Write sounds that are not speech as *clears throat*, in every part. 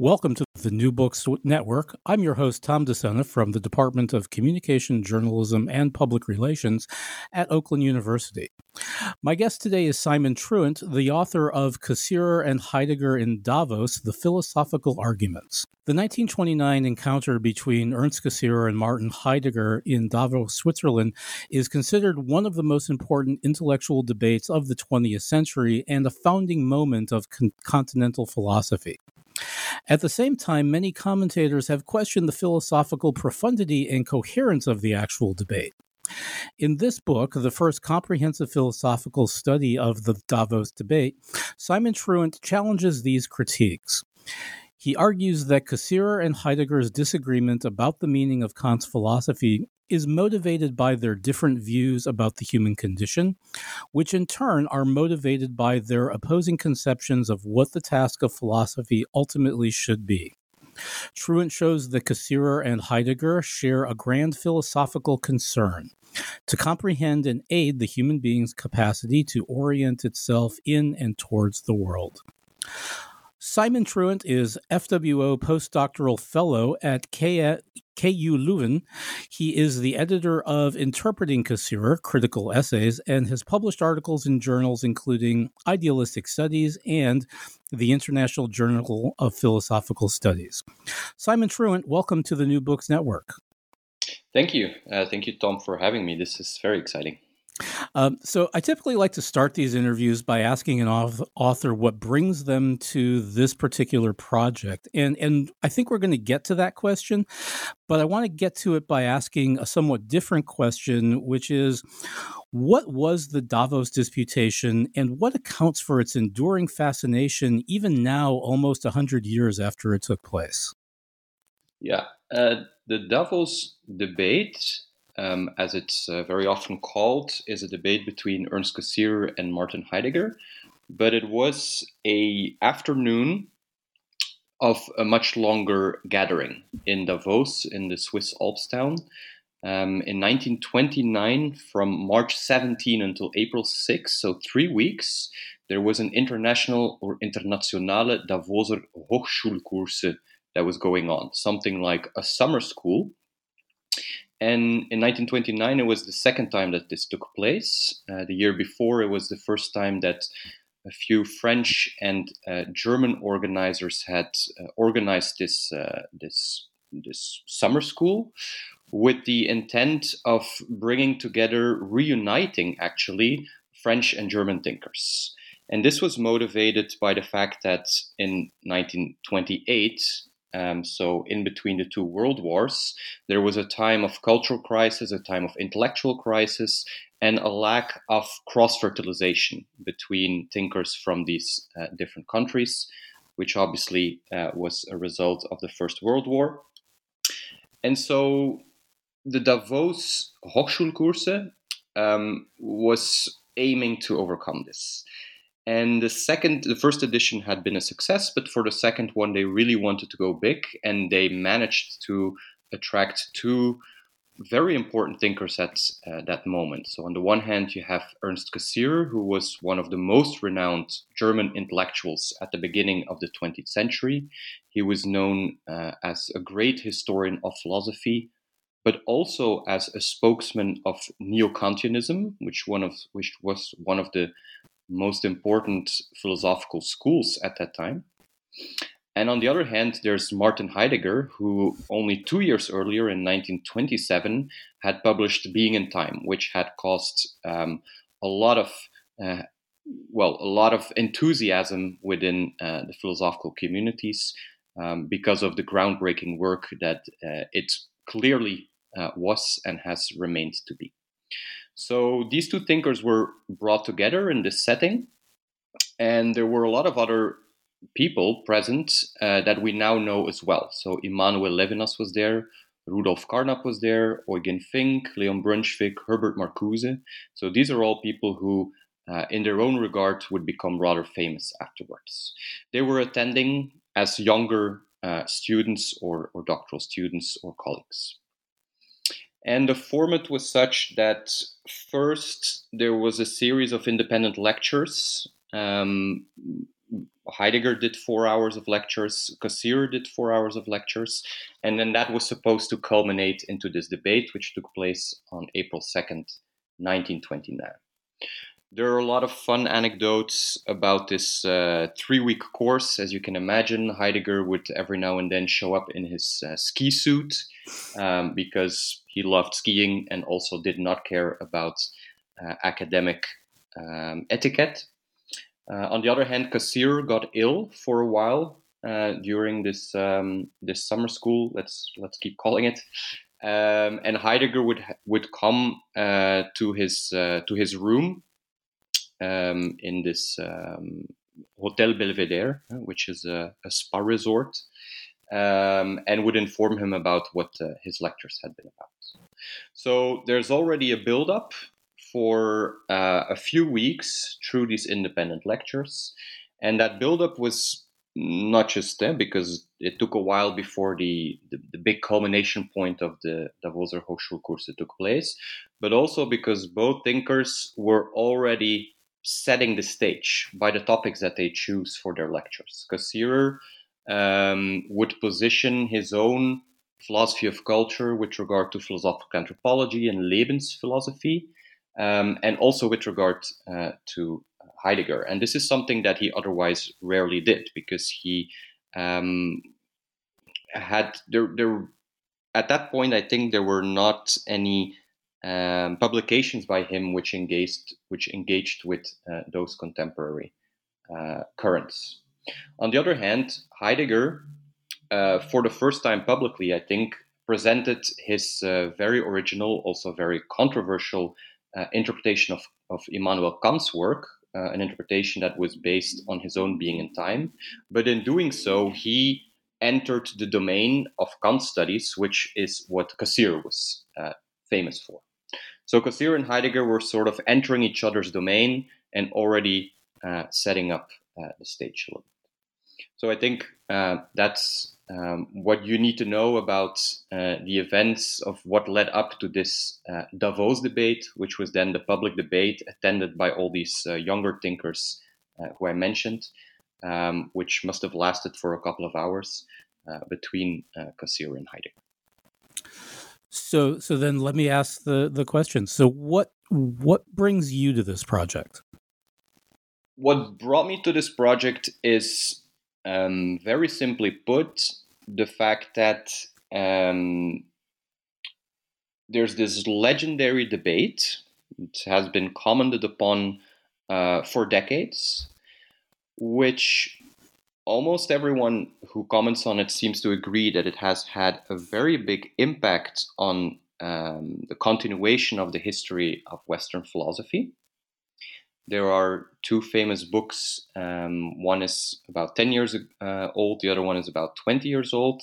Welcome to the New Books Network. I'm your host, Tom DeSena from the Department of Communication, Journalism, and Public Relations at Oakland University. My guest today is Simon Truwant, the author of Cassirer and Heidegger in Davos The Philosophical Arguments. The 1929 encounter between Ernst Cassirer and Martin Heidegger in Davos, Switzerland, is considered one of the most important intellectual debates of the 20th century and a founding moment of con- continental philosophy. At the same time, many commentators have questioned the philosophical profundity and coherence of the actual debate. In this book, the first comprehensive philosophical study of the Davos debate, Simon Truwant challenges these critiques. He argues that Cassirer and Heidegger's disagreement about the meaning of Kant's philosophy is motivated by their different views about the human condition, which in turn are motivated by their opposing conceptions of what the task of philosophy ultimately should be. Truwant shows that Cassirer and Heidegger share a grand philosophical concern to comprehend and aid the human being's capacity to orient itself in and towards the world. Simon Truwant is FWO postdoctoral fellow at KU Leuven. He is the editor of Interpreting Cassirer, Critical Essays, and has published articles in journals including Idealistic Studies and the International Journal of Philosophical Studies. Simon Truwant, welcome to the New Books Network. Thank you. Uh, thank you, Tom, for having me. This is very exciting. Um, so I typically like to start these interviews by asking an author what brings them to this particular project, and and I think we're going to get to that question, but I want to get to it by asking a somewhat different question, which is, what was the Davos disputation, and what accounts for its enduring fascination even now, almost a hundred years after it took place? Yeah, uh, the Davos debate um, as it's uh, very often called, is a debate between Ernst Cassirer and Martin Heidegger. But it was a afternoon of a much longer gathering in Davos, in the Swiss Alps town. Um, in 1929, from March 17 until April 6, so three weeks, there was an international or internationale Davoser Hochschulkurse that was going on, something like a summer school and in 1929, it was the second time that this took place. Uh, the year before, it was the first time that a few French and uh, German organizers had uh, organized this uh, this this summer school with the intent of bringing together, reuniting actually French and German thinkers. And this was motivated by the fact that in 1928, um, so, in between the two world wars, there was a time of cultural crisis, a time of intellectual crisis, and a lack of cross fertilization between thinkers from these uh, different countries, which obviously uh, was a result of the First World War. And so, the Davos Hochschulkurse um, was aiming to overcome this. And the second, the first edition had been a success, but for the second one, they really wanted to go big, and they managed to attract two very important thinkers at uh, that moment. So, on the one hand, you have Ernst Cassirer, who was one of the most renowned German intellectuals at the beginning of the 20th century. He was known uh, as a great historian of philosophy, but also as a spokesman of Neo-Kantianism, which one of which was one of the most important philosophical schools at that time. And on the other hand, there's Martin Heidegger, who only two years earlier, in 1927, had published Being and Time, which had caused um, a lot of uh, well, a lot of enthusiasm within uh, the philosophical communities um, because of the groundbreaking work that uh, it clearly uh, was and has remained to be. So these two thinkers were brought together in this setting, and there were a lot of other people present uh, that we now know as well. So Emmanuel Levinas was there, Rudolf Carnap was there, Eugen Fink, Léon Brunschvicg, Herbert Marcuse. So these are all people who, uh, in their own regard, would become rather famous afterwards. They were attending as younger uh, students or, or doctoral students or colleagues. And the format was such that first there was a series of independent lectures. Um, Heidegger did four hours of lectures, Cassirer did four hours of lectures, and then that was supposed to culminate into this debate, which took place on April 2nd, 1929. There are a lot of fun anecdotes about this uh, three week course. As you can imagine, Heidegger would every now and then show up in his uh, ski suit um, because he loved skiing and also did not care about uh, academic um, etiquette. Uh, on the other hand, Cassirer got ill for a while uh, during this um, this summer school. Let's let's keep calling it. Um, and Heidegger would would come uh, to his to his room um, in this um, Hotel Belvedere, uh, which is a, a spa resort, um, and would inform him about what uh, his lectures had been about. So there's already a build up for uh, a few weeks through these independent lectures. And that buildup was not just there because it took a while before the, the, the big culmination point of the Davoser Hochschulkurse took place, but also because both thinkers were already setting the stage by the topics that they choose for their lectures. Cassirer um, would position his own philosophy of culture with regard to philosophical anthropology and Lebensphilosophie, um, and also with regard uh, to Heidegger. And this is something that he otherwise rarely did because he um, had there there at that point I think there were not any um, publications by him which engaged which engaged with uh, those contemporary uh, currents. On the other hand, Heidegger, uh, for the first time publicly, I think, presented his uh, very original, also very controversial uh, interpretation of, of Immanuel Kant's work, uh, an interpretation that was based on his own being in time. But in doing so, he entered the domain of Kant studies, which is what Cassirer was uh, famous for. So Cassirer and Heidegger were sort of entering each other's domain and already uh, setting up uh, the stage a little bit. So I think uh, that's um, what you need to know about uh, the events of what led up to this uh, Davos debate, which was then the public debate attended by all these uh, younger thinkers who I mentioned, um, which must have lasted for a couple of hours between uh, Cassirer and Heidegger. So, so then let me ask the the question. So, what what brings you to this project? What brought me to this project is um, very simply put, the fact that um, there's this legendary debate, it has been commented upon uh, for decades, which almost everyone who comments on it seems to agree that it has had a very big impact on um, the continuation of the history of Western philosophy. There are two famous books. Um, one is about 10 years uh, old, the other one is about 20 years old,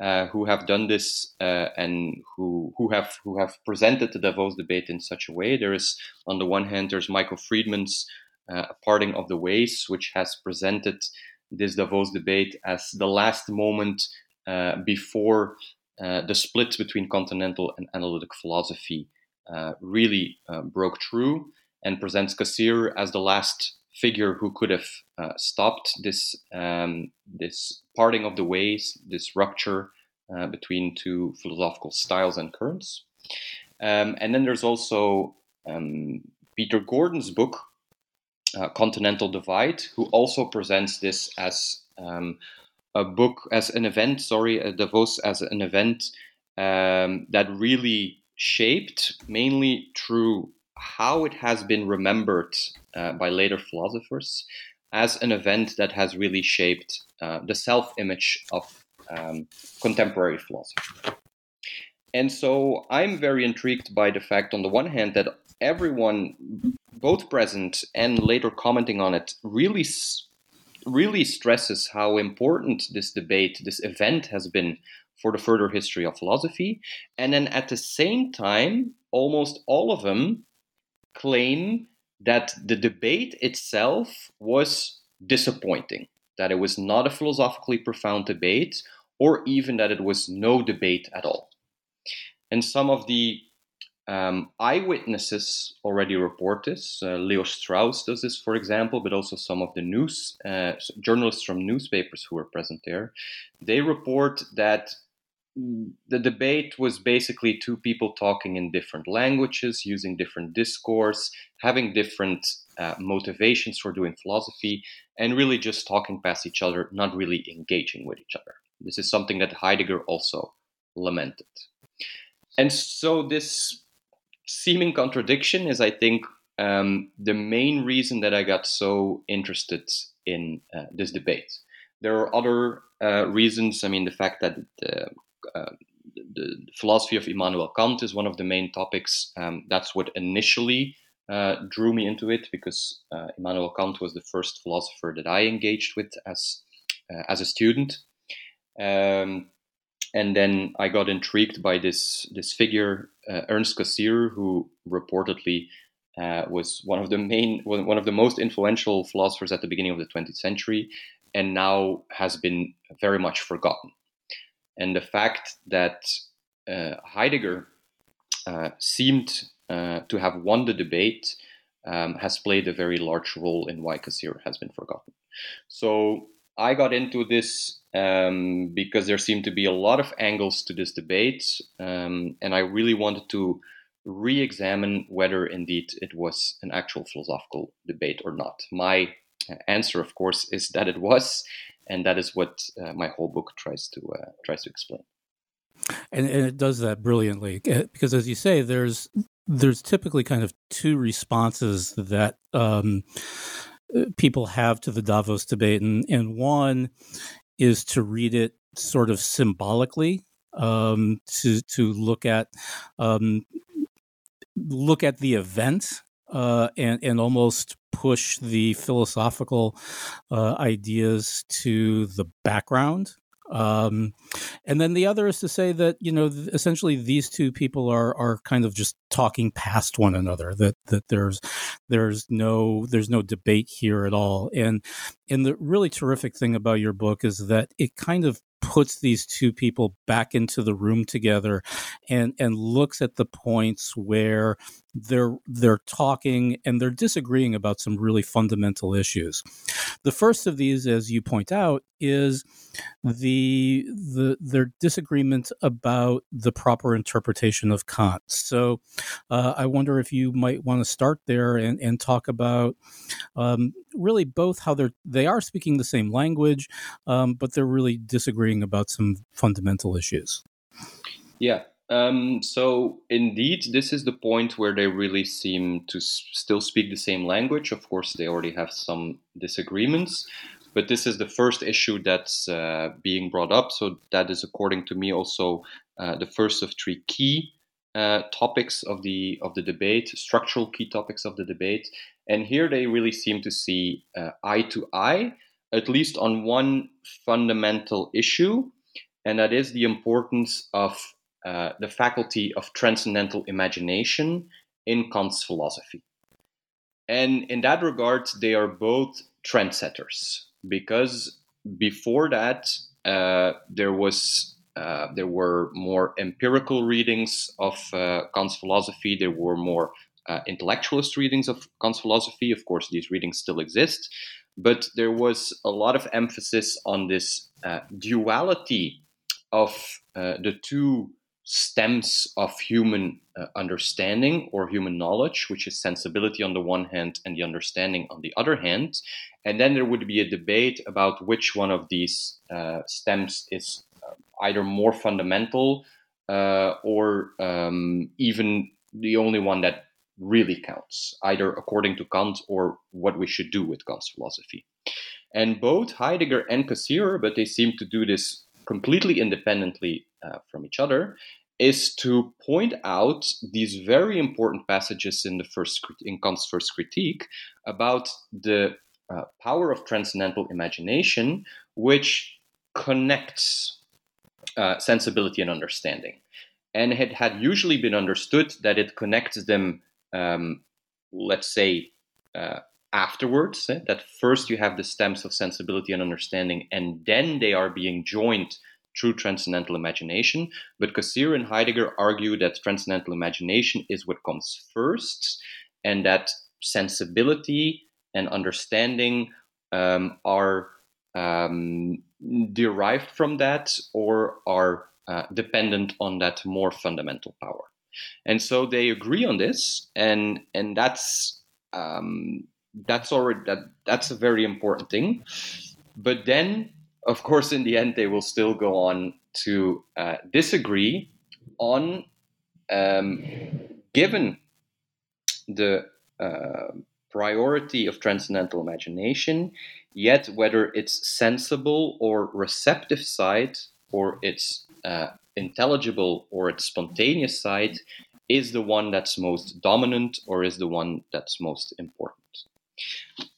uh, who have done this uh, and who, who, have, who have presented the Davos debate in such a way. There is, on the one hand, there's Michael Friedman's uh, Parting of the Ways, which has presented this Davos debate as the last moment uh, before uh, the split between continental and analytic philosophy really broke through and presents Cassirer as the last figure who could have uh, stopped this um, this parting of the ways, this rupture uh, between two philosophical styles and currents. Um, and then there's also um, Peter Gordon's book, uh, Continental Divide, who also presents this as um, a book as an event, sorry, uh, Davos as an event um, that really shaped mainly through how it has been remembered uh, by later philosophers as an event that has really shaped uh, the self image of um, contemporary philosophy. And so I'm very intrigued by the fact, on the one hand, that everyone, both present and later commenting on it, really, really stresses how important this debate, this event has been for the further history of philosophy. And then at the same time, almost all of them claim that the debate itself was disappointing, that it was not a philosophically profound debate, or even that it was no debate at all. And some of the um, eyewitnesses already report this. Uh, Leo Strauss does this, for example, but also some of the news uh, journalists from newspapers who were present there. They report that the debate was basically two people talking in different languages, using different discourse, having different uh, motivations for doing philosophy, and really just talking past each other, not really engaging with each other. This is something that Heidegger also lamented. And so, this seeming contradiction is, I think, um, the main reason that I got so interested in uh, this debate. There are other uh, reasons. I mean, the fact that the uh, the philosophy of Immanuel Kant is one of the main topics. Um, that's what initially uh, drew me into it because uh, Immanuel Kant was the first philosopher that I engaged with as uh, as a student. Um, and then I got intrigued by this this figure uh, Ernst Cassirer, who reportedly uh, was one of the main one of the most influential philosophers at the beginning of the 20th century, and now has been very much forgotten and the fact that uh, Heidegger uh, seemed uh, to have won the debate um, has played a very large role in why Cassirer has been forgotten. So I got into this um, because there seemed to be a lot of angles to this debate, um, and I really wanted to re examine whether indeed it was an actual philosophical debate or not. My uh, answer, of course, is that it was, and that is what uh, my whole book tries to uh, tries to explain. And, and, it does that brilliantly uh, because, as you say, there's there's typically kind of two responses that um, uh, people have to the Davos debate, and, and one is to read it sort of symbolically, um, to to look at um, look at the event uh, and and almost push the philosophical uh, ideas to the background. Um, and then the other is to say that you know essentially these two people are are kind of just talking past one another. That that there's there's no there's no debate here at all. And and the really terrific thing about your book is that it kind of puts these two people back into the room together and and looks at the points where they're they're talking and they're disagreeing about some really fundamental issues. The first of these, as you point out, is the the their disagreement about the proper interpretation of Kant. So, uh, I wonder if you might want to start there and, and talk about um, really both how they're they are speaking the same language, um, but they're really disagreeing about some fundamental issues. Yeah, um, so indeed, this is the point where they really seem to s- still speak the same language. Of course, they already have some disagreements, but this is the first issue that's uh, being brought up. So that is, according to me, also uh, the first of three key uh, topics of the of the debate, structural key topics of the debate. And here they really seem to see uh, eye to eye, at least on one fundamental issue, and that is the importance of uh, the faculty of transcendental imagination in Kant's philosophy. And in that regard, they are both trendsetters because before that, uh, there was uh, there were more empirical readings of uh, Kant's philosophy. There were more uh, intellectualist readings of Kant's philosophy. Of course, these readings still exist, but there was a lot of emphasis on this duality of the two stems of human uh, understanding or human knowledge, which is sensibility on the one hand and the understanding on the other hand. And then there would be a debate about which one of these uh, stems is uh, either more fundamental uh, or um, even the only one that really counts, either according to Kant or what we should do with Kant's philosophy. And both Heidegger and Cassirer, but they seem to do this completely independently uh, from each other, is to point out these very important passages in the first in Kant's first critique about the uh, power of transcendental imagination, which connects uh, sensibility and understanding. And it had usually been understood that it connects them, um, let's say, uh, afterwards. Eh? That first you have the stems of sensibility and understanding, and then they are being joined through transcendental imagination. But Cassirer and Heidegger argue that transcendental imagination is what comes first, and that sensibility and understanding um, are um, derived from that or are uh, dependent on that more fundamental power. And so they agree on this, and and that's um, that's already that that's a very important thing. But then of course, in the end, they will still go on to uh, disagree on, um, given the uh, priority of transcendental imagination, yet whether its sensible or receptive side, or its uh, intelligible or its spontaneous side, is the one that's most dominant or is the one that's most important.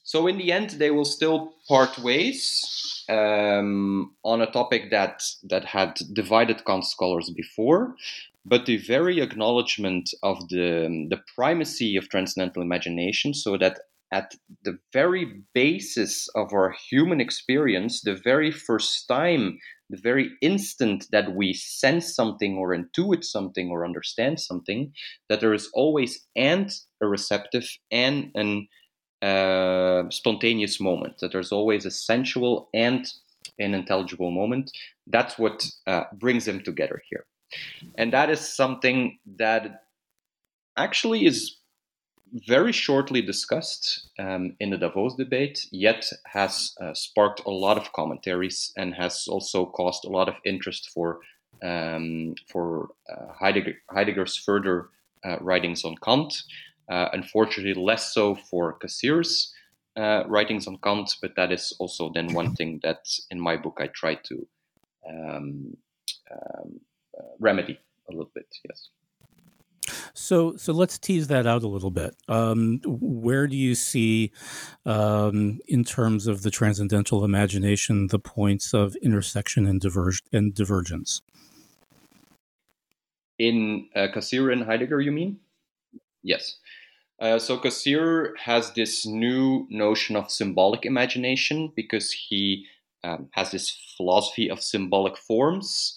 So, in the end, they will still part ways um, on a topic that that had divided Kant scholars before, but the very acknowledgement of the the primacy of transcendental imagination, so that at the very basis of our human experience, the very first time, the very instant that we sense something or intuit something or understand something, that there is always and a receptive and an uh, spontaneous moment, that there's always a sensual and an intelligible moment. That's what uh, brings them together here. And that is something that actually is very shortly discussed um, in the Davos debate, yet has uh, sparked a lot of commentaries and has also caused a lot of interest for um, for uh, Heidegger, Heidegger's further uh, writings on Kant. Uh, unfortunately, less so for Cassirer's uh, writings on Kant, but that is also then one *laughs* thing that in my book I try to um, um, uh, remedy a little bit. Yes. So, so let's tease that out a little bit. Um, where do you see, um, in terms of the transcendental imagination, the points of intersection and, diverge- and divergence? In uh, Cassirer and Heidegger, you mean? Yes. Uh, so Cassirer has this new notion of symbolic imagination because he um, has this philosophy of symbolic forms,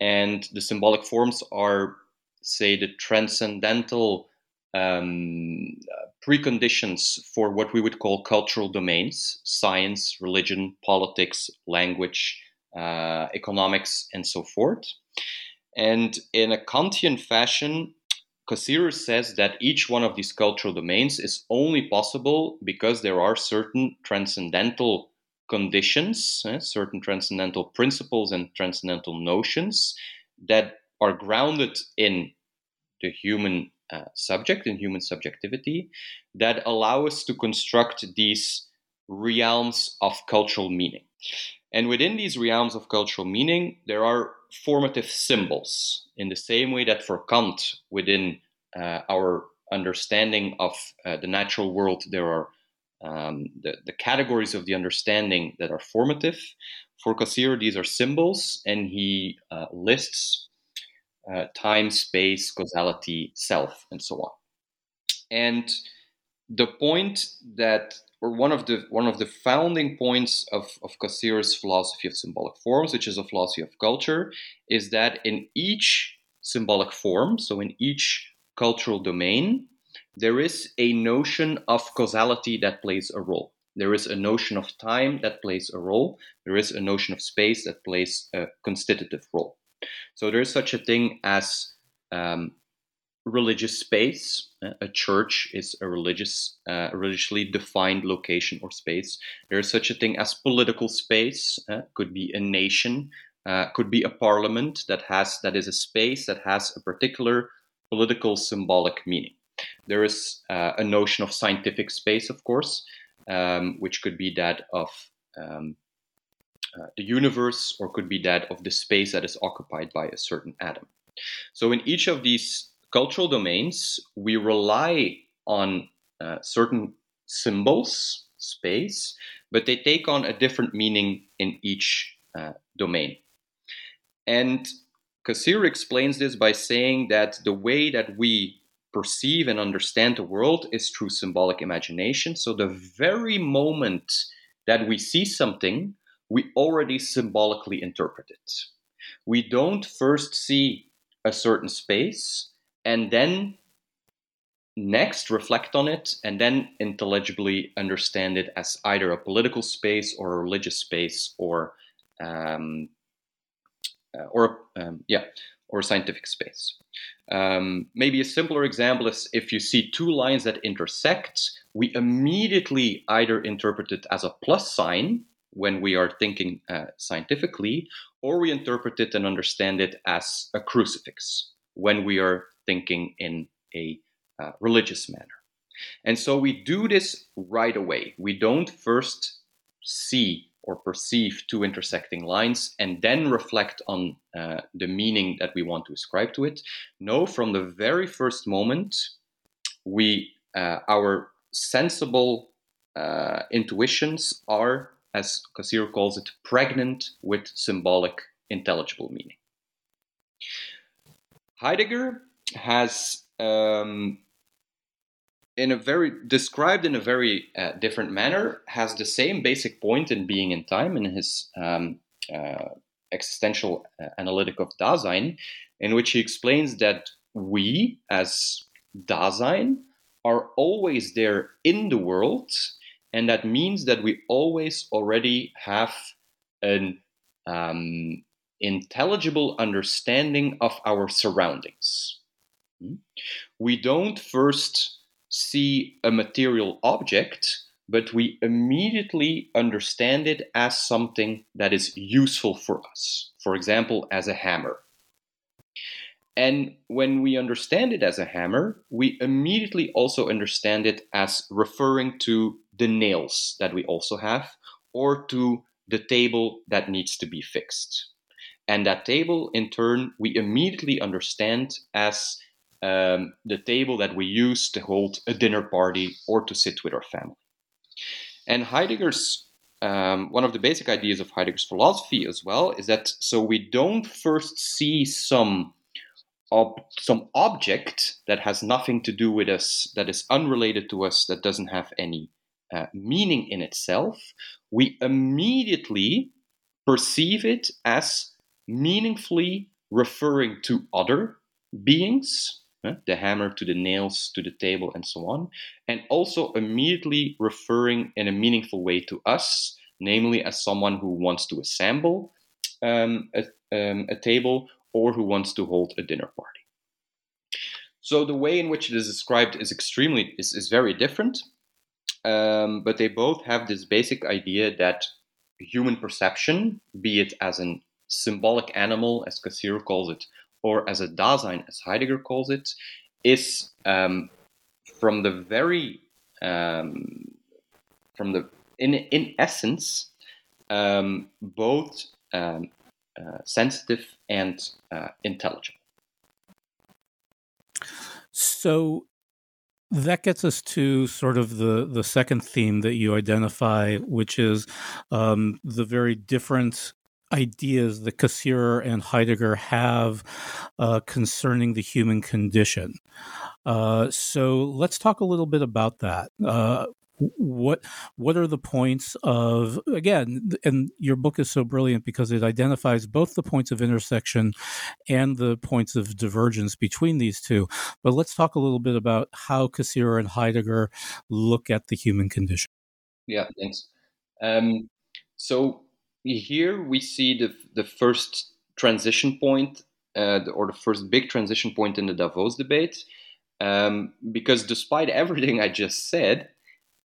and the symbolic forms are, say, the transcendental um, preconditions for what we would call cultural domains: science, religion, politics, language, uh, economics, and so forth. And in a Kantian fashion, Cassirer says that each one of these cultural domains is only possible because there are certain transcendental conditions, eh, certain transcendental principles and transcendental notions that are grounded in the human uh, subject, in human subjectivity, that allow us to construct these realms of cultural meaning. And within these realms of cultural meaning, there are formative symbols, in the same way that for Kant, within uh, our understanding of uh, the natural world, there are um, the, the categories of the understanding that are formative. For Cassirer, these are symbols, and he uh, lists uh, time, space, causality, self, and so on. And the point that or one of the one of the founding points of, of Cassirer's philosophy of symbolic forms, which is a philosophy of culture, is that in each symbolic form, so in each cultural domain, there is a notion of causality that plays a role. There is a notion of time that plays a role. There is a notion of space that plays a constitutive role. So there is such a thing as um, religious space. A church is a religious, uh, religiously defined location or space. There is such a thing as political space. Uh, could be a nation, uh, could be a parliament that has that is a space that has a particular political symbolic meaning. There is uh, a notion of scientific space, of course, um, which could be that of um, uh, the universe or could be that of the space that is occupied by a certain atom. So, in each of these cultural domains, we rely on uh, certain symbols, space, but they take on a different meaning in each uh, domain. And Cassirer explains this by saying that the way that we perceive and understand the world is through symbolic imagination. So, the very moment that we see something, we already symbolically interpret it. We don't first see a certain space and then next reflect on it and then intelligibly understand it as either a political space or a religious space or um, uh, or um, yeah or a scientific space. Um, maybe a simpler example is if you see two lines that intersect, we immediately either interpret it as a plus sign when we are thinking uh, scientifically, or we interpret it and understand it as a crucifix when we are thinking in a uh, religious manner. And so we do this right away. We don't first see or perceive two intersecting lines and then reflect on uh, the meaning that we want to ascribe to it. No, from the very first moment, we uh, our sensible uh, intuitions are as Cassirer calls it, pregnant with symbolic, intelligible meaning. Heidegger has, um, in a very described in a very uh, different manner, has the same basic point in being in time in his um, uh, existential uh, analytic of Dasein, in which he explains that we, as Dasein, are always there in the world and that means that we always already have an um, intelligible understanding of our surroundings. Hmm? We don't first see a material object, but we immediately understand it as something that is useful for us. For example, as a hammer. And when we understand it as a hammer, we immediately also understand it as referring to the nails that we also have, or to the table that needs to be fixed. And that table, in turn, we immediately understand as um, the table that we use to hold a dinner party or to sit with our family. And Heidegger's um, one of the basic ideas of Heidegger's philosophy as well is that so we don't first see some ob- some object that has nothing to do with us, that is unrelated to us, that doesn't have any uh, meaning in itself, we immediately perceive it as meaningfully referring to other beings, the hammer to the nails to the table, and so on, and also immediately referring in a meaningful way to us, namely as someone who wants to assemble um, a, um, a table or who wants to hold a dinner party. So the way in which it is described is extremely is, is very different. Um, but they both have this basic idea that human perception, be it as a symbolic animal, as Cassirer calls it, or as a Dasein, as Heidegger calls it, is um, from the very um, from the in in essence um, both um, uh, sensitive and uh, intelligent. So that gets us to sort of the, the second theme that you identify, which is um, the very different ideas that Cassirer and Heidegger have uh, concerning the human condition. Uh, so let's talk a little bit about that. Uh, what what are the points of again and your book is so brilliant because it identifies both the points of intersection and the points of divergence between these two but let's talk a little bit about how Cassirer and Heidegger look at the human condition yeah thanks um, so here we see the the first transition point, uh, or the first big transition point in the Davos debate, um, because despite everything I just said,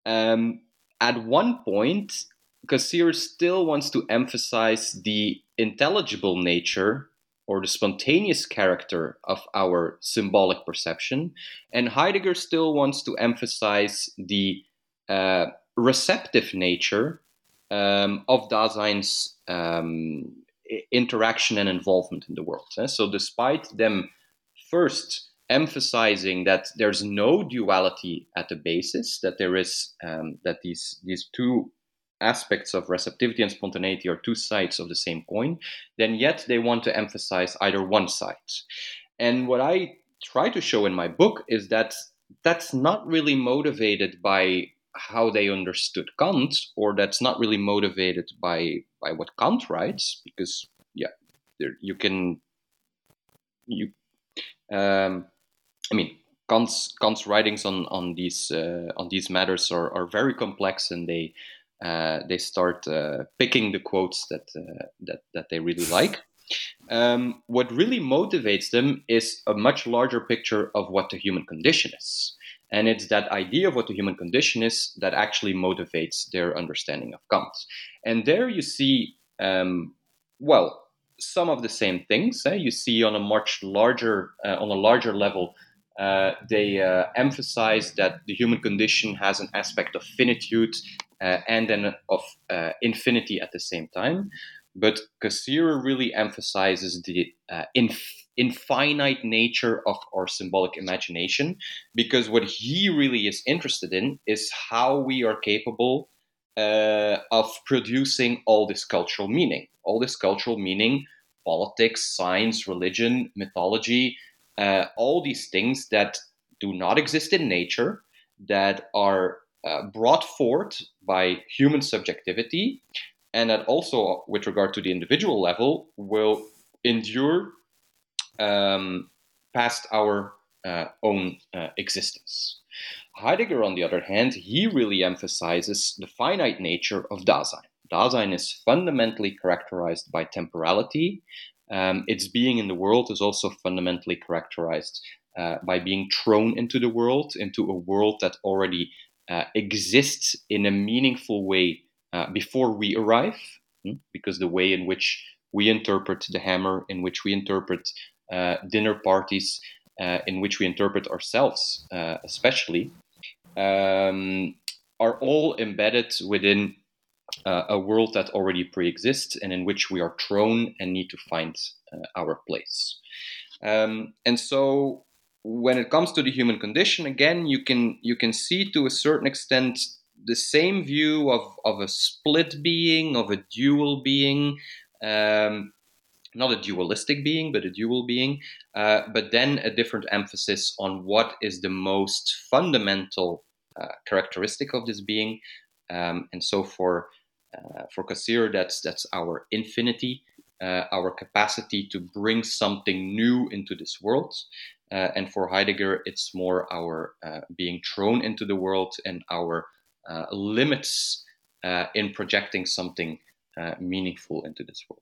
um, at one point, Cassirer still wants to emphasize the intelligible nature or the spontaneous character of our symbolic perception, and Heidegger still wants to emphasize the uh, receptive nature um, of Dasein's um, interaction and involvement in the world. Eh? So, despite them first emphasizing that there's no duality at the basis, that there is um, that these these two aspects of receptivity and spontaneity are two sides of the same coin, then yet they want to emphasize either one side. And what I try to show in my book is that that's not really motivated by how they understood Kant, or that's not really motivated by by what Kant writes, because yeah, there, you can you um, I mean Kant's Kant's writings on on these uh, on these matters are, are very complex, and they uh, they start uh, picking the quotes that uh, that that they really like. Um, what really motivates them is a much larger picture of what the human condition is. And it's that idea of what the human condition is that actually motivates their understanding of Kant. And there you see, um, well, some of the same things. Eh? You see on a much larger, uh, on a larger level, uh, they uh, emphasize that the human condition has an aspect of finitude uh, and then of uh, infinity at the same time. But Cassirer really emphasizes the uh, inf- infinite nature of our symbolic imagination because what he really is interested in is how we are capable uh, of producing all this cultural meaning all this cultural meaning politics science religion mythology uh, all these things that do not exist in nature that are uh, brought forth by human subjectivity and that also with regard to the individual level will endure um, past our uh, own uh, existence. Heidegger, on the other hand, he really emphasizes the finite nature of Dasein. Dasein is fundamentally characterized by temporality. Um, its being in the world is also fundamentally characterized uh, by being thrown into the world, into a world that already uh, exists in a meaningful way uh, before we arrive, hmm, because the way in which we interpret the hammer, in which we interpret dinner parties uh, in which we interpret ourselves, uh, especially, um, are all embedded within uh, a world that already pre-exists and in which we are thrown and need to find uh, our place. Um, and so, when it comes to the human condition, again, you can you can see to a certain extent the same view of, of a split being, of a dual being, um, not a dualistic being, but a dual being, uh, but then a different emphasis on what is the most fundamental uh, characteristic of this being. Um, and so for uh, for Cassirer, that's that's our infinity, uh, our capacity to bring something new into this world. Uh, and for Heidegger, it's more our uh, being thrown into the world and our limits in projecting something meaningful into this world.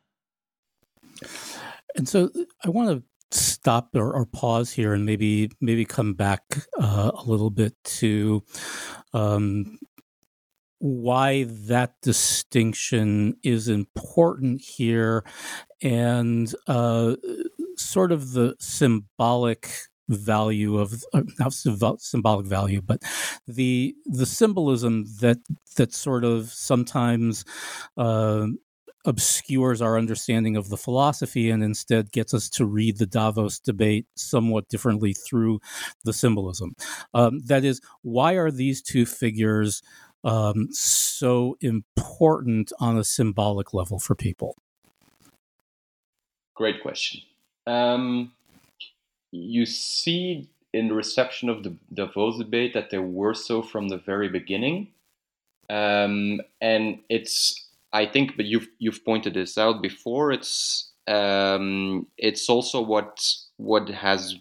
And so I want to stop or, or, pause here and maybe maybe come back uh, a little bit to um, why that distinction is important here and uh, sort of the symbolic value of uh, not symbolic value but the the symbolism that that sort of sometimes uh, obscures our understanding of the philosophy and instead gets us to read the Davos debate somewhat differently through the symbolism. Um, that is, why are these two figures um, so important on a symbolic level for people? Great question. Um, you see in the reception of the Davos debate that they were so from the very beginning. Um, and it's, I think, but you've you've pointed this out before. It's um, it's also what what has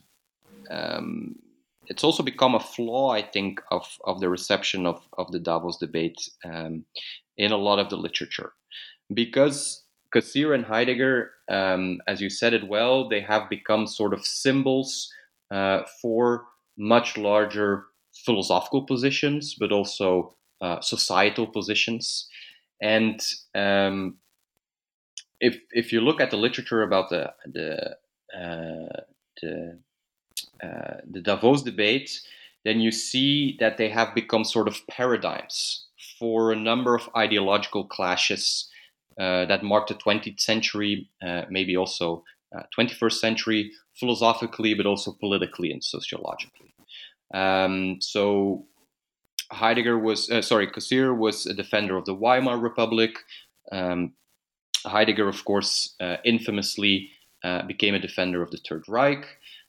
um, it's also become a flaw, I think, of of the reception of of the Davos debate um, in a lot of the literature, because Cassirer and Heidegger, um, as you said it well, they have become sort of symbols uh, for much larger philosophical positions, but also uh, societal positions. And um, if if you look at the literature about the the uh, the, uh, the Davos debate, then you see that they have become sort of paradigms for a number of ideological clashes uh, that marked the 20th century, uh, maybe also 21st uh, century, philosophically, but also politically and sociologically. Um, so Heidegger was, uh, sorry, Cassirer was a defender of the Weimar Republic. Um, Heidegger, of course, uh, infamously uh, became a defender of the Third Reich.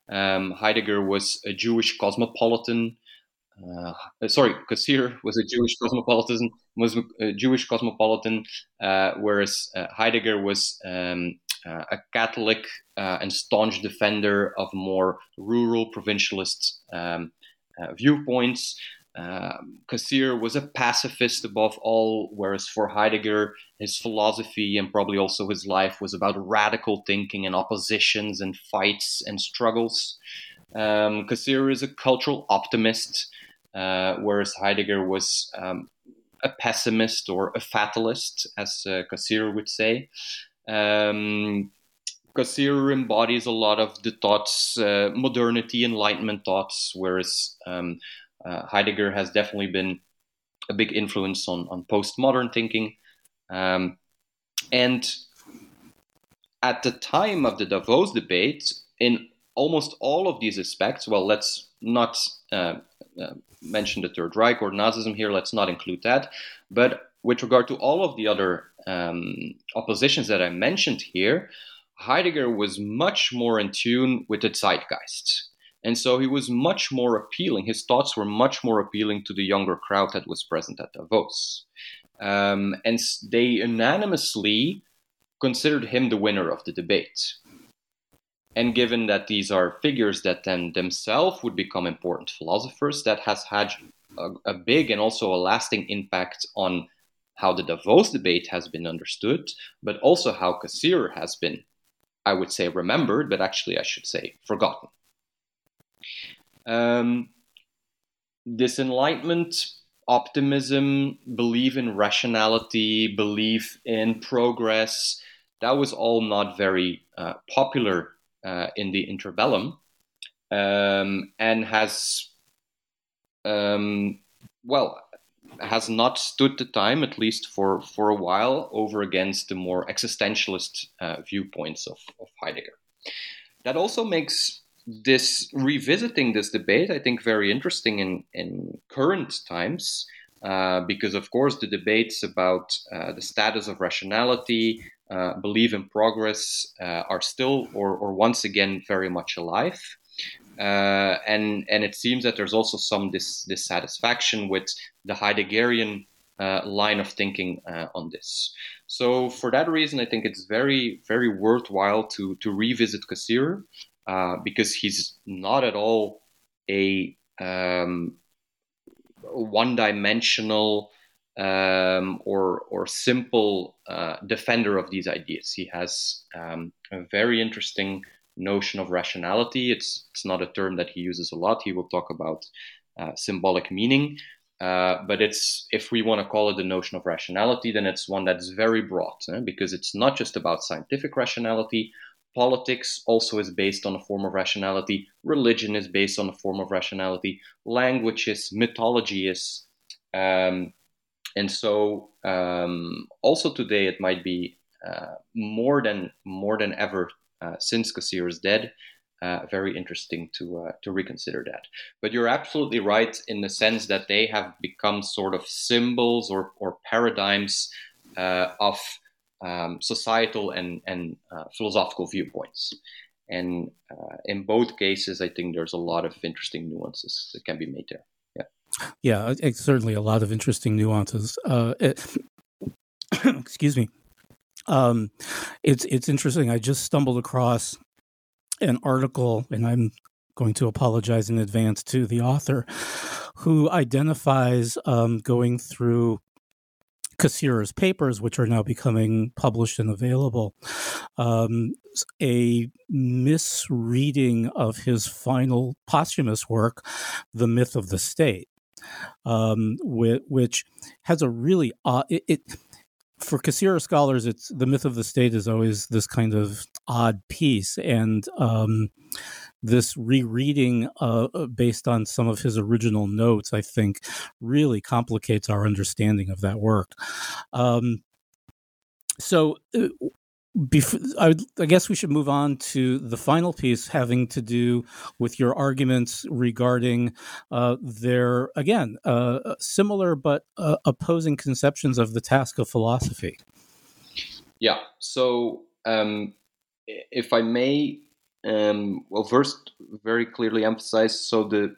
Um, Heidegger was a Jewish cosmopolitan. Uh, sorry, Cassirer was a Jewish cosmopolitan. Was a Jewish cosmopolitan, uh, whereas uh, Heidegger was um, a Catholic and staunch defender of more rural provincialist um, viewpoints. Um, Cassirer was a pacifist above all, whereas for Heidegger, his philosophy and probably also his life was about radical thinking and oppositions and fights and struggles. Um, Cassirer is a cultural optimist, uh, whereas Heidegger was um, a pessimist or a fatalist, as uh, Cassirer would say. Um, Cassirer embodies a lot of the thoughts, uh, modernity, enlightenment thoughts, whereas um, uh, Heidegger has definitely been a big influence on, on postmodern thinking. Um, and at the time of the Davos debate, in almost all of these aspects, well, let's not uh, uh, mention the Third Reich or Nazism here, let's not include that. But with regard to all of the other um, oppositions that I mentioned here, Heidegger was much more in tune with the zeitgeist. And so he was much more appealing. His thoughts were much more appealing to the younger crowd that was present at Davos. Um, and they unanimously considered him the winner of the debate. And given that these are figures that then themselves would become important philosophers, that has had a, a big and also a lasting impact on how the Davos debate has been understood, but also how Cassirer has been, I would say, remembered, but actually I should say forgotten. Um, this enlightenment, optimism, belief in rationality, belief in progress, that was all not very uh, popular uh, in the interbellum um, and has, um, well, has not stood the time, at least for, for a while, over against the more existentialist uh, viewpoints of, of Heidegger. That also makes this revisiting this debate, I think, very interesting in, in current times, uh, because, of course, the debates about uh, the status of rationality, uh, belief in progress, uh, are still, or, or once again, very much alive. Uh, and and it seems that there's also some dis- dissatisfaction with the Heideggerian uh, line of thinking on this. So for that reason, I think it's very very worthwhile to to revisit Cassirer uh, because he's not at all a um, one-dimensional um, or or simple uh, defender of these ideas. He has um, a very interesting notion of rationality. It's it's not a term that he uses a lot. He will talk about uh, symbolic meaning, uh, but it's if we want to call it the notion of rationality, then it's one that's very broad eh? because it's not just about scientific rationality. Politics also is based on a form of rationality. Religion is based on a form of rationality. Language is, mythology is, um, and so um, also today it might be uh, more than more than ever uh, since Cassirer is dead. Uh, very interesting to uh, to reconsider that. But you're absolutely right in the sense that they have become sort of symbols or or paradigms uh, of um, societal and, and uh, philosophical viewpoints. And uh, in both cases, I think there's a lot of interesting nuances that can be made there. Yeah, yeah, certainly a lot of interesting nuances. Uh, it, *coughs* excuse me. Um, it's it's interesting. I just stumbled across an article, and I'm going to apologize in advance to the author, who identifies um, going through Cassirer's papers, which are now becoming published and available, um, a misreading of his final posthumous work, The Myth of the State, um, which, has a really odd. It, it, for Cassire scholars, it's the myth of the state is always this kind of odd piece, and um, this rereading uh, uh, based on some of his original notes, I think, really complicates our understanding of that work. Um, so, uh, before, I, I, guess we should move on to the final piece having to do with your arguments regarding uh, their, again, uh, uh similar but uh, opposing conceptions of the task of philosophy. Yeah. So, um, if I may um, well, first, very clearly emphasize. So the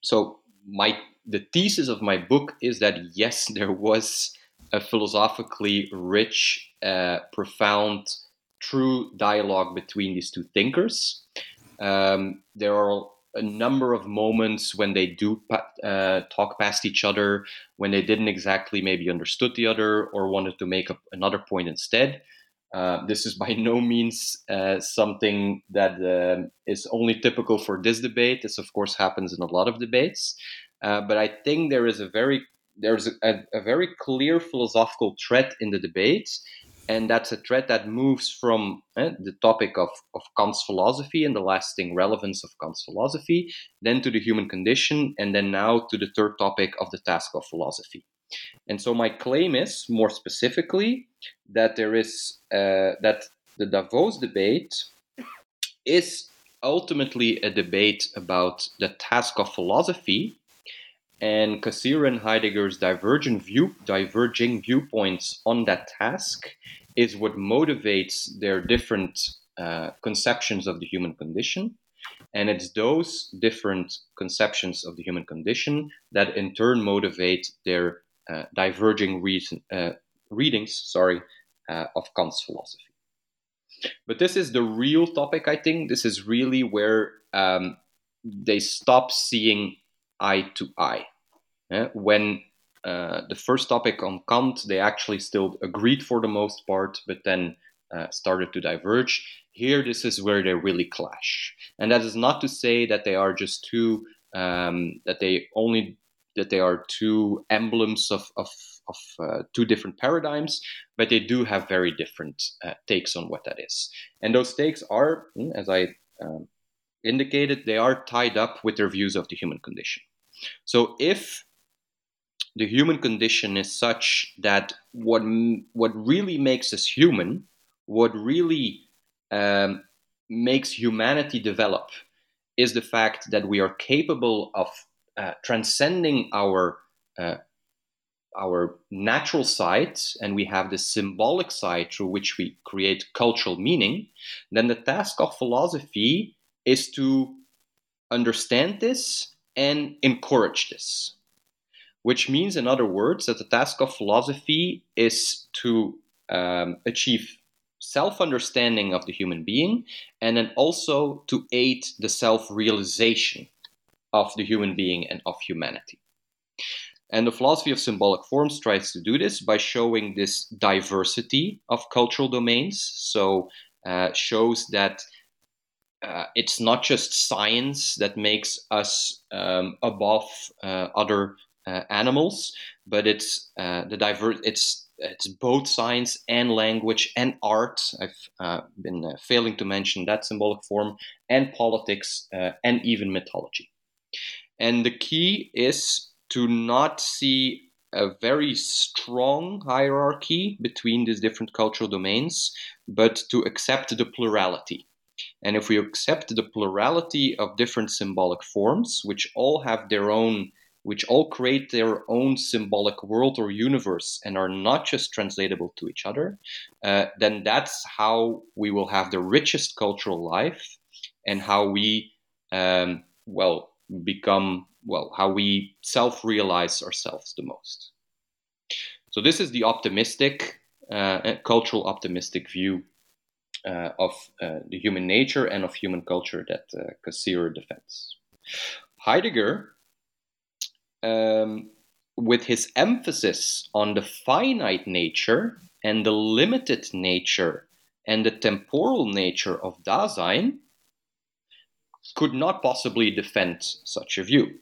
so my the thesis of my book is that yes, *laughs* there was a philosophically rich, uh, profound, true dialogue between these two thinkers. Um, there are a number of moments when they do uh, talk past each other, when they didn't exactly maybe understood the other or wanted to make up another point instead. Uh, this is by *laughs* no means uh, something that uh, is only typical for this debate. This, of course, happens in a lot of debates. Uh, but I think there is a very there's a, a, very clear philosophical thread in the debate, and that's a thread that moves from eh, the topic of, of Kant's philosophy and the lasting relevance of Kant's philosophy, then to the human condition, and then now to the third topic of the task of philosophy. And so my claim is, more specifically, that there is uh, that the Davos debate is ultimately a debate about the task of philosophy, and Cassirer and Heidegger's divergent view, diverging viewpoints on that task is what motivates their different uh, conceptions of the human condition. And it's those different conceptions of the human condition that in turn motivate their diverging reason, uh, readings sorry, uh, of Kant's philosophy. But this is the real topic, I think. This is really where um, they stop seeing eye to eye. when uh, the first topic on Kant, they actually still agreed for the most part, but then uh, started to diverge. Here, this is where they really clash. And that is not to say that they are just two, um, that they only that they are two emblems of, of, of uh, two different paradigms, but they do have very different uh, takes on what that is. And those takes are, hmm, as I um, indicated, they are tied up with their views of the human condition. So if the human condition is such that what what really makes us human, what really um, makes humanity develop, is the fact that we are capable of uh, transcending our uh, our natural side and we have the symbolic side through which we create cultural meaning, then the task of philosophy is to understand this and encourage this. Which means, in other words, that the task of philosophy is to um, achieve self understanding of the human being and then also to aid the self realization of the human being and of humanity. And the philosophy of symbolic forms tries to do this by showing this diversity of cultural domains. So, uh, shows that uh, it's not just science that makes us um, above uh, other uh, animals, but it's uh, the diverse. It's it's both science and language and art. I've uh, been failing to mention that symbolic form and politics and even mythology. And the key is to not see a very strong hierarchy between these different cultural domains, but to accept the plurality. And if we accept the plurality of different symbolic forms, which all have their own which all create their own symbolic world or universe and are not just translatable to each other, uh, then that's how we will have the richest cultural life and how we, um, well, become, well, how we self realize ourselves the most. So, this is the optimistic, uh, cultural optimistic view uh, of uh, the human nature and of human culture that uh, Cassirer defends. Heidegger, um, with his emphasis on the finite nature and the limited nature and the temporal nature of Dasein, could not possibly defend such a view.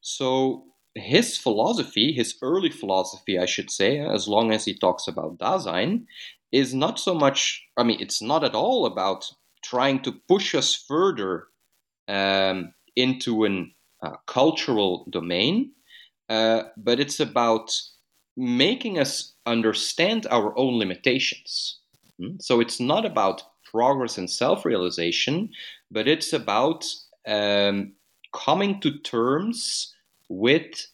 So his philosophy, his early philosophy, I should say, as long as he talks about Dasein, is not so much, I mean, it's not at all about trying to push us further um, into an uh, cultural domain, uh, but it's about making us understand our own limitations. Hmm? So it's not about progress and self realization, but it's about um, coming to terms with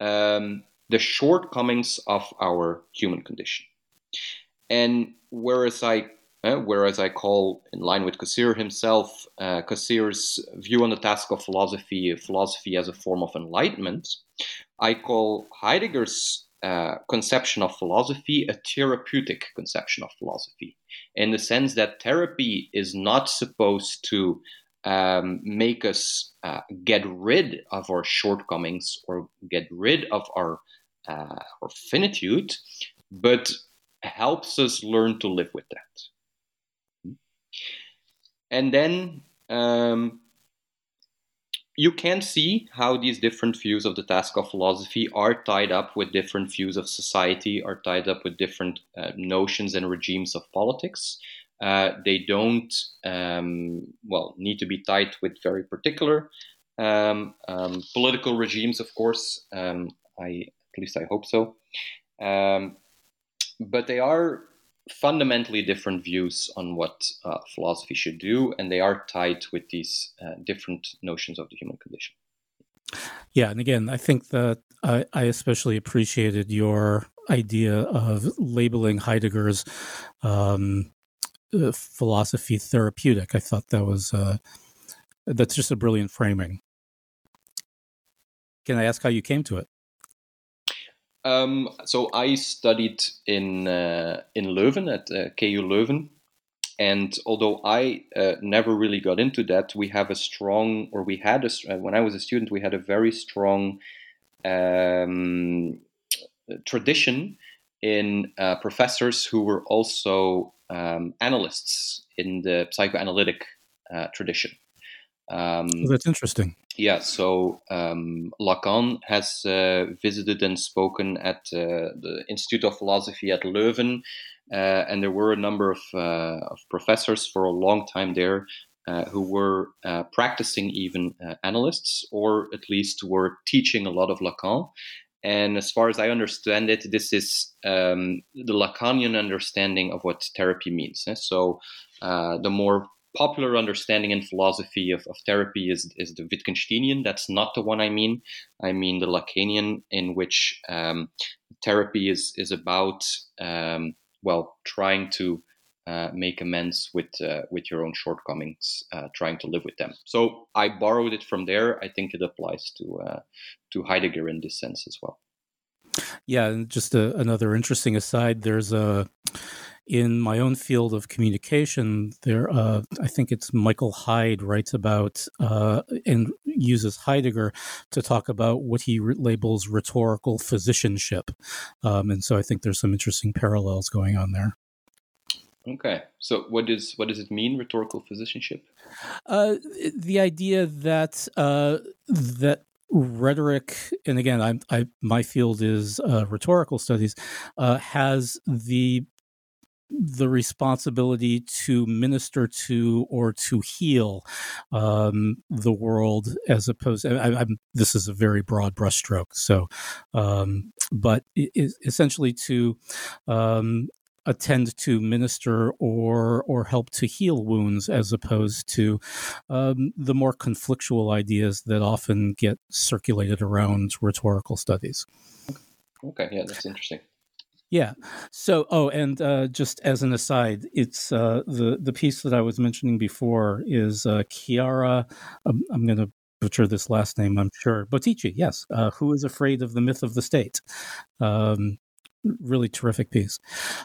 um, the shortcomings of our human condition. And whereas I uh, whereas I call, in line with Cassirer himself, uh, Cassirer's view on the task of philosophy, philosophy as a form of enlightenment, I call Heidegger's uh, conception of philosophy a therapeutic conception of philosophy, in the sense that therapy is not supposed to um, make us uh, get rid of our shortcomings or get rid of our, uh, our finitude, but helps us learn to live with that. And then um, you can see how these different views of the task of philosophy are tied up with different views of society, are tied up with different uh, notions and regimes of politics. Uh, they don't, um, well, need to be tied with very particular um, um, political regimes, of course. Um, I, at least I hope so. Um, but they are fundamentally different views on what uh, philosophy should do, and they are tied with these uh, different notions of the human condition. Yeah, and again, I think that I, I especially appreciated your idea of labeling Heidegger's um, uh, philosophy therapeutic. I thought that was uh, that's just a brilliant framing. Can I ask how you came to it? Um, so I studied in uh, in Leuven at uh, KU Leuven, and although I uh, never really got into that, we have a strong, or we had a when I was a student, we had a very strong um, tradition in uh, professors who were also um, analysts in the psychoanalytic uh, tradition. Um, oh, that's interesting. Yeah, so um, Lacan has uh, visited and spoken at uh, the Institute of Philosophy at Leuven, uh, and there were a number of, uh, of, professors for a long time there uh, who were uh, practicing even analysts, or at least were teaching a lot of Lacan. And as far as I understand it, this is um, the Lacanian understanding of what therapy means. Eh? So the more popular understanding in philosophy of, of therapy is, is the Wittgensteinian. That's not the one I mean. I mean the Lacanian, in which um, therapy is, is about, um, well, trying to uh, make amends with uh, with your own shortcomings, uh, trying to live with them. So I borrowed it from there. I think it applies to uh, to Heidegger in this sense as well. Yeah, and just a, another interesting aside. There's a in my own field of communication, there, uh, I think it's Michael Hyde writes about uh, and uses Heidegger to talk about what he re- labels rhetorical physicianship, um, and so I think there's some interesting parallels going on there. Okay, so what does what does it mean, rhetorical physicianship? Uh, the idea that uh, that rhetoric, and again, I, I my field is uh, rhetorical studies, uh, has the the responsibility to minister to or to heal um, the world as opposed—I'm this is a very broad brushstroke so um, but essentially to um, attend to minister or or help to heal wounds as opposed to um, the more conflictual ideas that often get circulated around rhetorical studies. Okay, yeah, that's interesting. Yeah. So, oh, and uh, just as an aside, it's uh, the the piece that I was mentioning before is uh, Chiara. Um, I'm going to butcher this last name, I'm sure. Bottici, yes. Uh, Who is afraid of the myth of the state? Um, really terrific piece.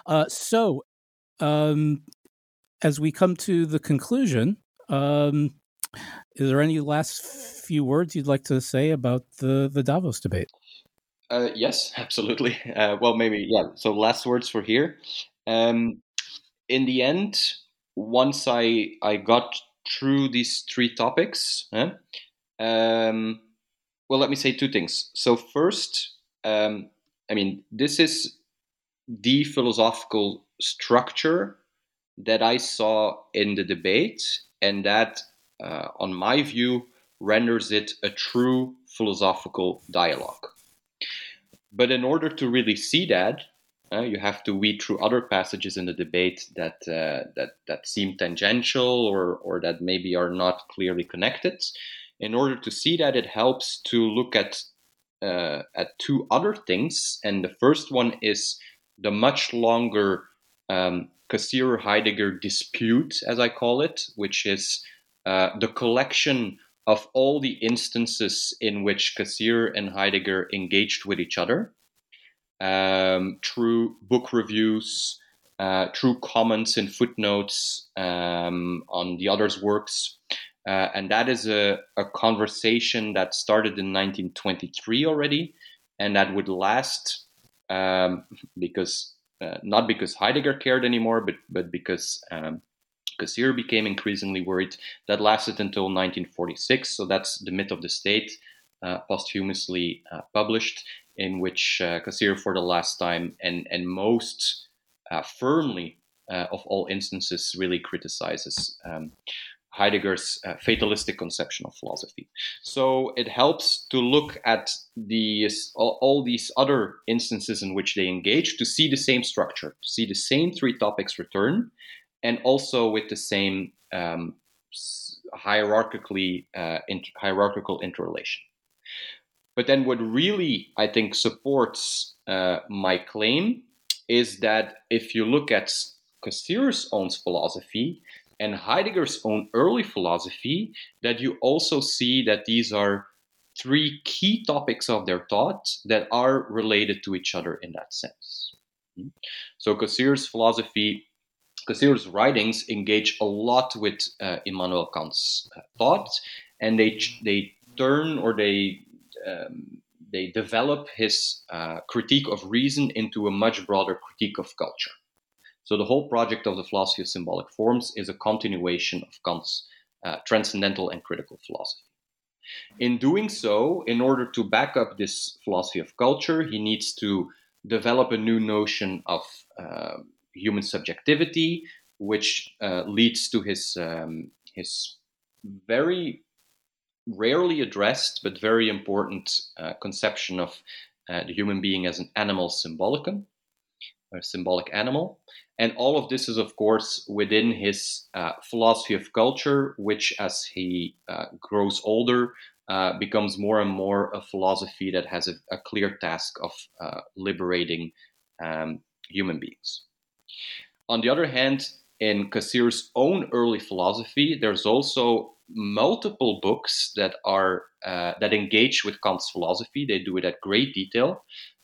Uh, so, um, as we come to the conclusion, um, is there any last few words you'd like to say about the the Davos debate? Uh, yes, *laughs* absolutely. Uh, well, maybe yeah. So last words for here. Um, in the end, once I I got through these three topics, eh, um, well, let me say two things. So first, um, I mean, this is the philosophical structure that I saw in the debate, and that, uh, on my view, renders it a true philosophical dialogue. But in order to really see that, uh, you have to weed through other passages in the debate that uh, that that seem tangential or or that maybe are not clearly connected. In order to see that, it helps to look at uh, at two other things, and the first one is the much longer um, Heidegger dispute, as I call it, which is uh, the collection of all the instances in which Cassirer and Heidegger engaged with each other um, through book reviews, uh, through comments and footnotes um, on the other's works. Uh, and that is a, a conversation that started in 1923 already, and that would last um, because uh, not because Heidegger cared anymore, but but because um, Cassirer became increasingly worried. That lasted until 1946. So that's The Myth of the State, uh, posthumously uh, published, in which uh, Cassirer, for the last time and, and most uh, firmly uh, of all instances, really criticizes um, Heidegger's uh, fatalistic conception of philosophy. So it helps to look at these all, all, these other instances in which they engage to see the same structure, to see the same three topics return, and also with the same um, hierarchically uh, inter- hierarchical interrelation. But then, what really I think supports uh, my claim is that if you look at Cassirer's own philosophy and Heidegger's own early philosophy, that you also see that these are three key topics of their thought that are related to each other in that sense. Hmm? So Cassirer's philosophy Cassirer's writings engage a lot with uh, Immanuel Kant's uh, thought, and they they turn or they um, they develop his uh, critique of reason into a much broader critique of culture. So the whole project of the philosophy of symbolic forms is a continuation of Kant's uh, transcendental and critical philosophy. In doing so, in order to back up this philosophy of culture, he needs to develop a new notion of uh, human subjectivity, which uh, leads to his um, his very rarely addressed but very important uh, conception of uh, the human being as an animal symbolicum, a symbolic animal. And all of this is, of course, within his uh, philosophy of culture, which, as he uh, grows older, uh, becomes more and more a philosophy that has a, a clear task of liberating um, human beings. On the other hand, in Cassirer's own early philosophy, there's also multiple books that are uh, that engage with Kant's philosophy. They do it at great detail,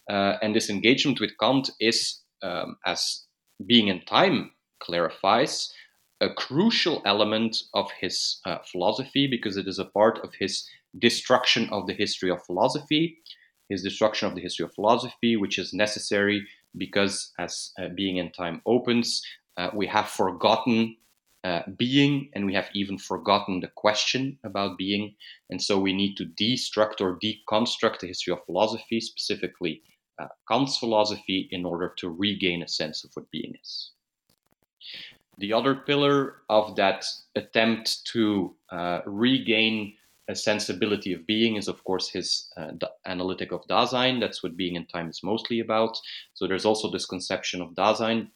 uh, and this engagement with Kant is, um, as Being and Time clarifies, a crucial element of his uh, philosophy because it is a part of his destruction of the history of philosophy, his destruction of the history of philosophy, which is necessary because, as uh, Being and Time opens, uh, we have forgotten uh, being and we have even forgotten the question about being. And so we need to destruct or deconstruct the history of philosophy, specifically uh, Kant's philosophy, in order to regain a sense of what being is. The other pillar of that attempt to uh, regain sensibility of being is, of course, his uh, analytic of Dasein. That's what Being and Time is mostly about. So there's also this conception of Dasein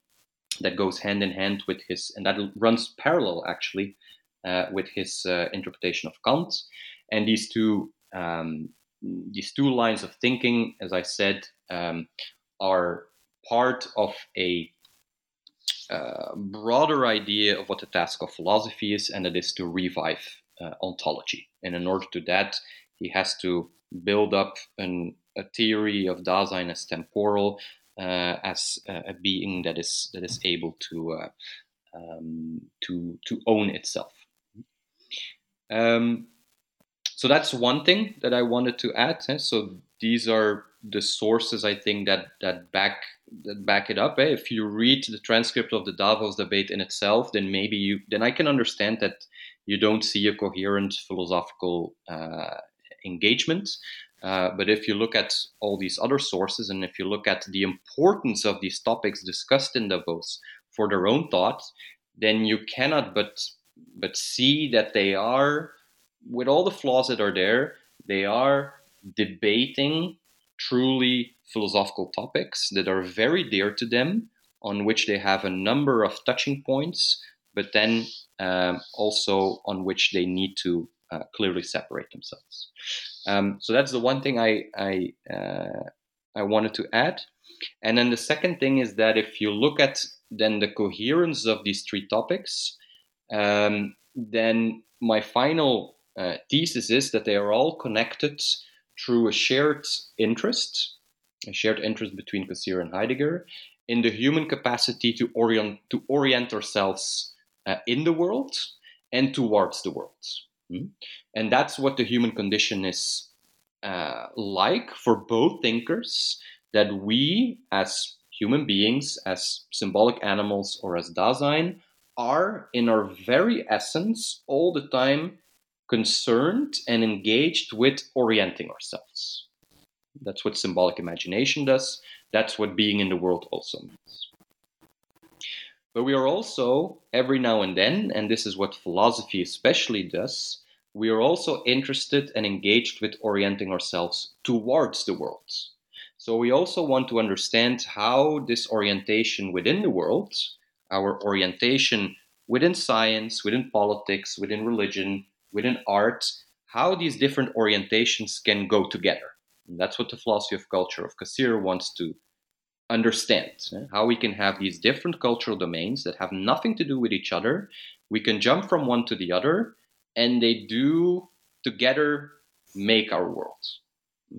that goes hand in hand with his, and that runs parallel actually uh, with his uh, interpretation of Kant. And these two um, these two lines of thinking, as I said, um, are part of a uh, broader idea of what the task of philosophy is, and it is to revive uh, ontology. And in order to that, he has to build up an, a theory of Dasein as temporal, uh, as a being that is that is able to uh, um, to to own itself. Um, so that's one thing that I wanted to add. Eh? So these are the sources I think that that back that back it up. Eh? If you read the transcript of the Davos debate in itself, then maybe you then I can understand that you don't see a coherent philosophical uh, engagement. Uh, but if you look at all these other sources, and if you look at the importance of these topics discussed in Davos for their own thought, then you cannot but but see that they are with all the flaws that are there, they are debating truly philosophical topics that are very dear to them, on which they have a number of touching points, but then um, also on which they need to uh, clearly separate themselves. Um, so that's the one thing I I, uh, I wanted to add. And then the second thing is that if you look at then the coherence of these three topics, um, then my final uh, thesis is that they are all connected through a shared interest, a shared interest between Cassirer and Heidegger, in the human capacity to orient to orient ourselves in the world and towards the world. Mm? And that's what the human condition is uh, like for both thinkers. That we, as human beings, as symbolic animals, or as Dasein, are in our very essence all the time concerned and engaged with orienting ourselves. That's what symbolic imagination does. That's what being in the world also. But we are also, every now and then, and this is what philosophy especially does, we are also interested and engaged with orienting ourselves towards the world. So we also want to understand how this orientation within the world, our orientation within science, within politics, within religion, within art, how these different orientations can go together. And that's what the philosophy of culture of Cassirer wants to understand eh? how we can have these different cultural domains that have nothing to do with each other. We can jump from one to the other, and they do together make our world.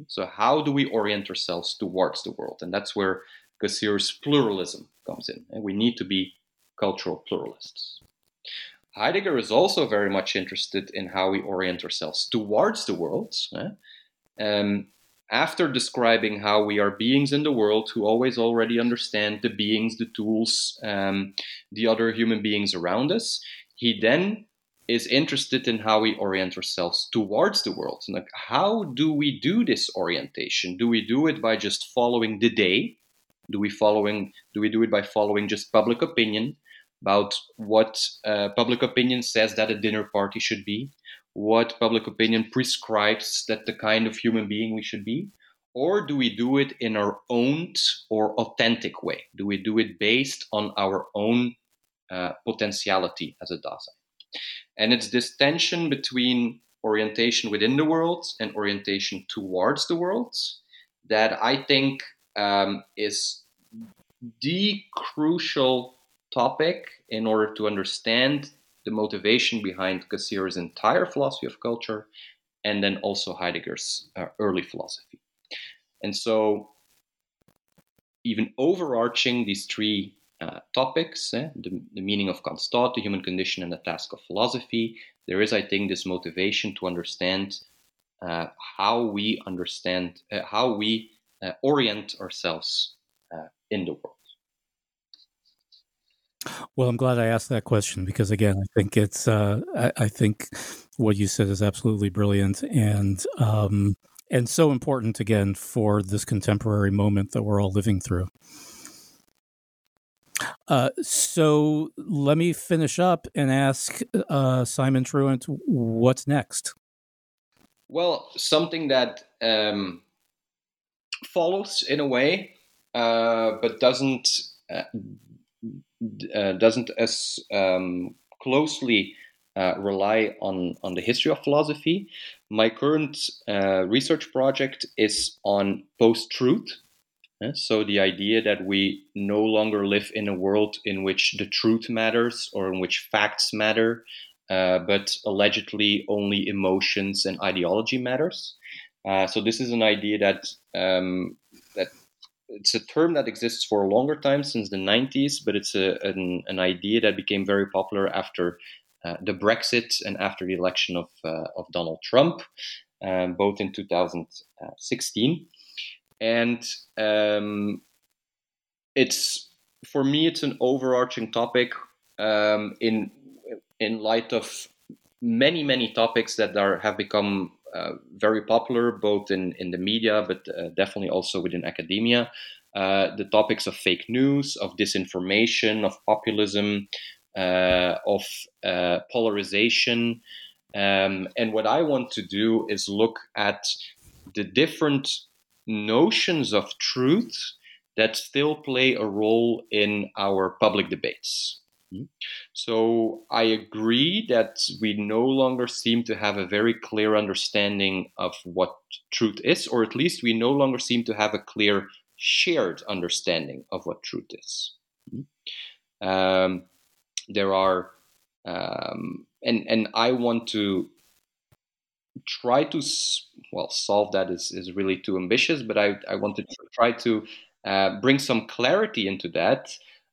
So, how do we orient ourselves towards the world? And that's where Cassirer's pluralism comes in. And we need to be cultural pluralists. Heidegger is also very much interested in how we orient ourselves towards the world. Eh? Um, after describing how we are beings in the world who always already understand the beings, the tools, um, the other human beings around us, he then is interested in how we orient ourselves towards the world. Like, how do we do this orientation? Do we do it by just following the day? Do we following? Do we do it by following just public opinion? about what uh, public opinion says that a dinner party should be, what public opinion prescribes that the kind of human being we should be, or do we do it in our own or authentic way? Do we do it based on our own uh, potentiality as a Dasein? And it's this tension between orientation within the world and orientation towards the world that I think um, is the crucial topic in order to understand the motivation behind Cassirer's entire philosophy of culture and then also Heidegger's uh, early philosophy. And so, even overarching these three uh, topics eh, the, the, meaning of Kant's thought, the human condition, and the task of philosophy there is, I think, this motivation to understand uh, how we understand, uh, how we uh, orient ourselves uh, in the world. Well, I'm glad I asked that question because, again, I think it's. Uh, I, I, think what you said is absolutely brilliant and um, and so important again for this contemporary moment that we're all living through. Uh, so let me finish up and ask uh, Simon Truwant, what's next? Well, something that um, follows in a way, uh, but doesn't uh, doesn't as um, closely uh, rely on, on the history of philosophy. My current uh, research project is on post truth. so, the idea that we no longer live in a world in which the truth matters or in which facts matter, uh, but allegedly only emotions and ideology matters. Uh, so, this is an idea that um, it's a term that exists for a longer time since the 90s, but it's a, an, an idea that became very popular after uh, the Brexit and after the election of, uh, of Donald Trump, um, both in 2016. And um, it's for me, it's an overarching topic um, in in light of many many topics that are have become uh, very popular both in in the media, but uh, definitely also within academia. Uh, the topics of fake news, of disinformation, of populism, uh, of uh, polarization. Um, and what I want to do is look at the different notions of truth that still play a role in our public debates. So I agree that we no longer seem to have a very clear understanding of what truth is, or at least we no longer seem to have a clear shared understanding of what truth is. Hmm? Um, there are um, and and I want to try to well solve that is, is really too ambitious but I, I want to try to uh, bring some clarity into that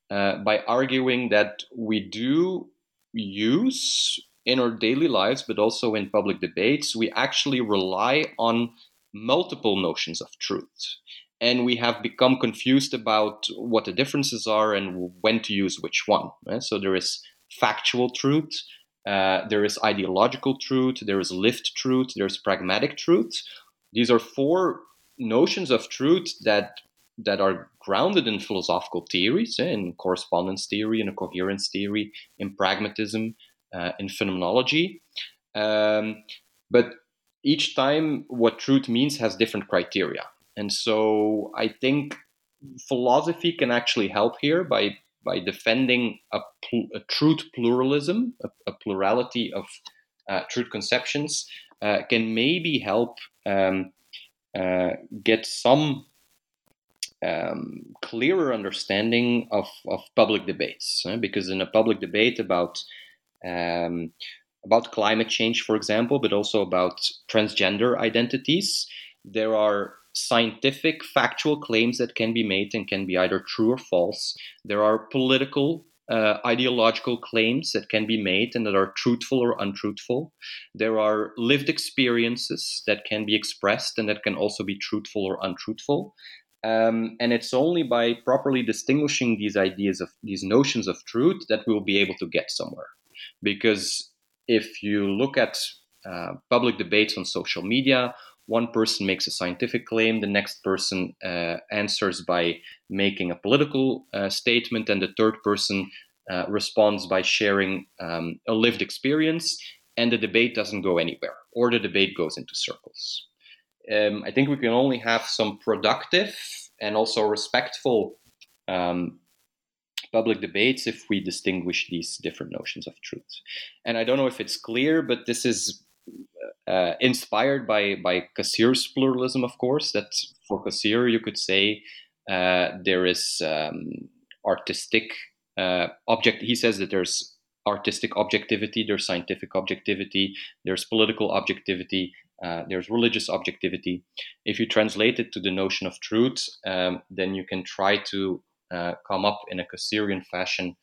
uh, by arguing that we do use in our daily lives but also in public debates we actually rely on multiple notions of truth and we have become confused about what the differences are and when to use which one. Right? So there is factual truth, uh, there is ideological truth, there is lived truth, there's pragmatic truth. These are four notions of truth that that are grounded in philosophical theories, eh, in correspondence theory, in a coherence theory, in pragmatism, uh, in phenomenology. Um, but each time, what truth means has different criteria. And so I think philosophy can actually help here by by defending a, pl- a truth pluralism, a, a plurality of uh, truth conceptions, uh, can maybe help um, uh, get some um, clearer understanding of, of public debates. because in a public debate about um, about climate change, for example, but also about transgender identities, there are scientific, factual claims that can be made and can be either true or false. There are political, uh, ideological claims that can be made and that are truthful or untruthful. There are lived experiences that can be expressed and that can also be truthful or untruthful. Um, and it's only by properly distinguishing these ideas of these notions of truth that we'll be able to get somewhere. Because if you look at uh, public debates on social media one person makes a scientific claim, the next person uh, answers by making a political uh, statement, and the third person uh, responds by sharing um, a lived experience, and the debate doesn't go anywhere, or the debate goes into circles. Um, I think we can only have some productive and also respectful um, public debates if we distinguish these different notions of truth. And I don't know if it's clear, but this is uh, inspired by by Cassirer's pluralism, of course. That for Cassir, you could say uh, there is um, artistic uh, object. He says that there's artistic objectivity, there's scientific objectivity, there's political objectivity, uh, there's religious objectivity. If you translate it to the notion of truth, um, then you can try to uh, come up in a Cassirian fashion,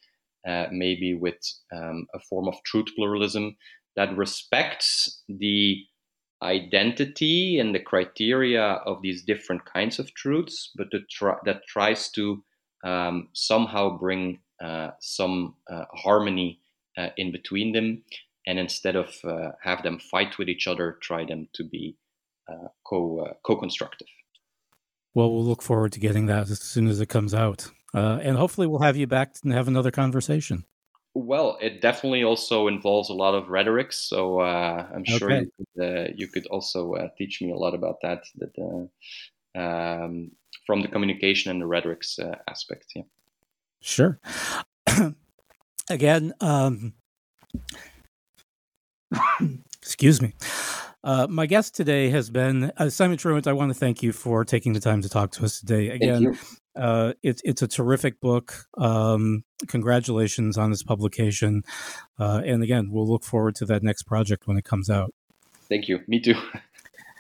uh, maybe with um, a form of truth pluralism that respects the identity and the criteria of these different kinds of truths, but try, that tries to um, somehow bring uh, some uh, harmony in between them, and instead of uh, have them fight with each other, try them to be uh, co uh, co-constructive. Well, we'll look forward to getting that as soon as it comes out, and hopefully we'll have you back and have another conversation. Well, it definitely also involves a lot of rhetoric, so uh, I'm sure okay. you, could, uh, you, could, also uh, teach me a lot about that. That uh, um, from the communication and the rhetorics uh, aspect, yeah. Sure. *clears throat* Again, um, excuse me. Uh, my guest today has been uh, Simon Truwant. I want to thank you for taking the time to talk to us today. Again, uh, it's it's a terrific book. Um, congratulations on this publication, uh, and again, we'll look forward to that next project when it comes out. Thank you. Me too. *laughs*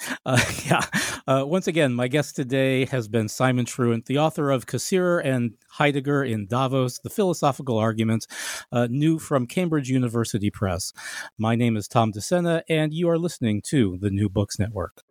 *laughs* Uh, yeah. Uh, once again, my guest today has been Simon Truwant, the author of Cassirer and Heidegger in Davos, The Philosophical Argument, uh, new from Cambridge University Press. My name is Tom DeSena, and you are listening to the New Books Network.